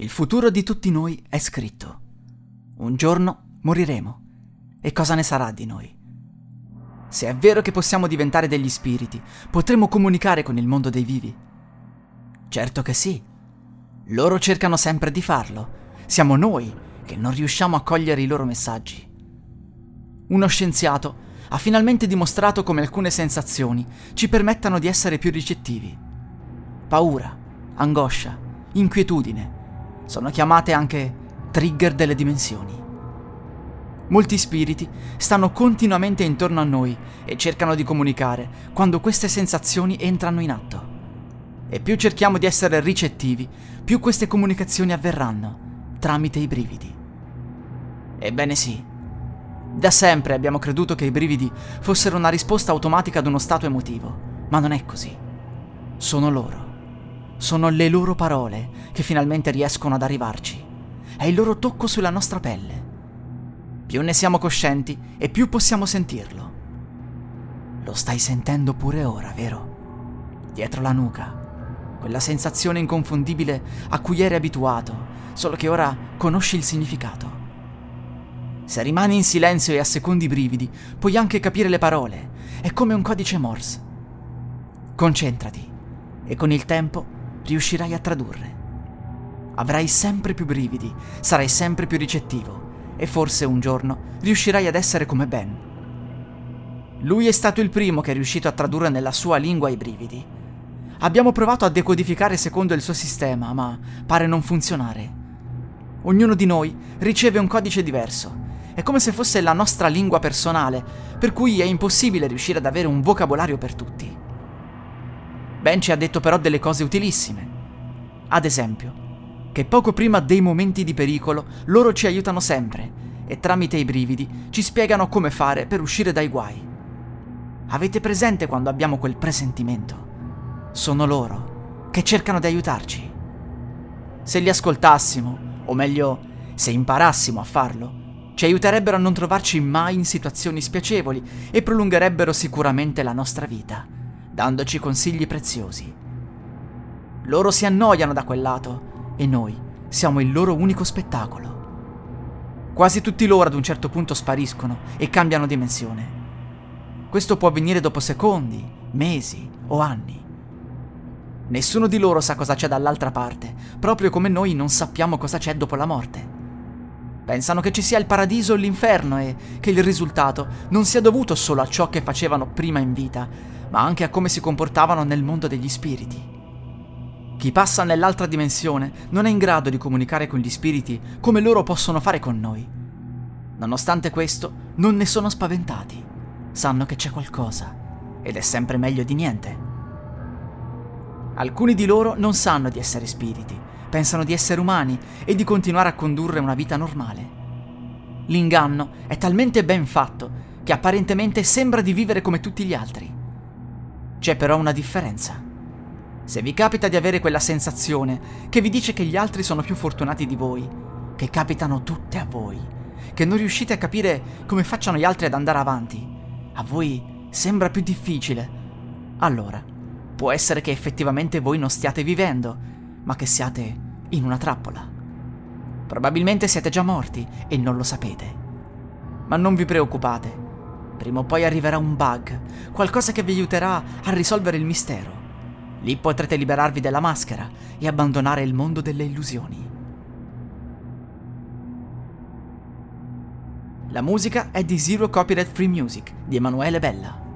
Il futuro di tutti noi è scritto. Un giorno moriremo. E cosa ne sarà di noi? Se è vero che possiamo diventare degli spiriti, potremo comunicare con il mondo dei vivi? Certo che sì. Loro cercano sempre di farlo. Siamo noi che non riusciamo a cogliere i loro messaggi. Uno scienziato ha finalmente dimostrato come alcune sensazioni ci permettano di essere più ricettivi. Paura, angoscia, inquietudine sono chiamate anche trigger delle dimensioni. Molti spiriti stanno continuamente intorno a noi e cercano di comunicare quando queste sensazioni entrano in atto. E più cerchiamo di essere ricettivi, più queste comunicazioni avverranno tramite i brividi. Ebbene sì, da sempre abbiamo creduto che i brividi fossero una risposta automatica ad uno stato emotivo, ma non è così. Sono loro. Sono le loro parole che finalmente riescono ad arrivarci. È il loro tocco sulla nostra pelle. Più ne siamo coscienti e più possiamo sentirlo. Lo stai sentendo pure ora, vero? Dietro la nuca. Quella sensazione inconfondibile a cui eri abituato, solo che ora conosci il significato. Se rimani in silenzio e assecondi i brividi, puoi anche capire le parole. È come un codice Morse. Concentrati e con il tempo riuscirai a tradurre. Avrai sempre più brividi, sarai sempre più ricettivo e forse un giorno riuscirai ad essere come Ben. Lui è stato il primo che è riuscito a tradurre nella sua lingua i brividi. Abbiamo provato a decodificare secondo il suo sistema, ma pare non funzionare. Ognuno di noi riceve un codice diverso. È come se fosse la nostra lingua personale, per cui è impossibile riuscire ad avere un vocabolario per tutti. Ben ci ha detto però delle cose utilissime. Ad esempio, che poco prima dei momenti di pericolo loro ci aiutano sempre e tramite i brividi ci spiegano come fare per uscire dai guai. Avete presente quando abbiamo quel presentimento? Sono loro che cercano di aiutarci. Se li ascoltassimo, o meglio, se imparassimo a farlo, ci aiuterebbero a non trovarci mai in situazioni spiacevoli e prolungherebbero sicuramente la nostra vita, dandoci consigli preziosi. Loro si annoiano da quel lato e noi siamo il loro unico spettacolo. Quasi tutti loro ad un certo punto spariscono e cambiano dimensione. Questo può avvenire dopo secondi, mesi o anni. Nessuno di loro sa cosa c'è dall'altra parte, proprio come noi non sappiamo cosa c'è dopo la morte. Pensano che ci sia il paradiso o l'inferno e che il risultato non sia dovuto solo a ciò che facevano prima in vita, ma anche a come si comportavano nel mondo degli spiriti. Chi passa nell'altra dimensione non è in grado di comunicare con gli spiriti come loro possono fare con noi. Nonostante questo, non ne sono spaventati. Sanno che c'è qualcosa ed è sempre meglio di niente. Alcuni di loro non sanno di essere spiriti, pensano di essere umani e di continuare a condurre una vita normale. L'inganno è talmente ben fatto che apparentemente sembra di vivere come tutti gli altri. C'è però una differenza. Se vi capita di avere quella sensazione che vi dice che gli altri sono più fortunati di voi, che capitano tutte a voi, che non riuscite a capire come facciano gli altri ad andare avanti, a voi sembra più difficile, allora può essere che effettivamente voi non stiate vivendo, ma che siate in una trappola. Probabilmente siete già morti e non lo sapete. Ma non vi preoccupate, Prima o poi arriverà un bug, qualcosa che vi aiuterà a risolvere il mistero. Lì potrete liberarvi della maschera e abbandonare il mondo delle illusioni. La musica è di Zero Copyright Free Music di Emanuele Bella.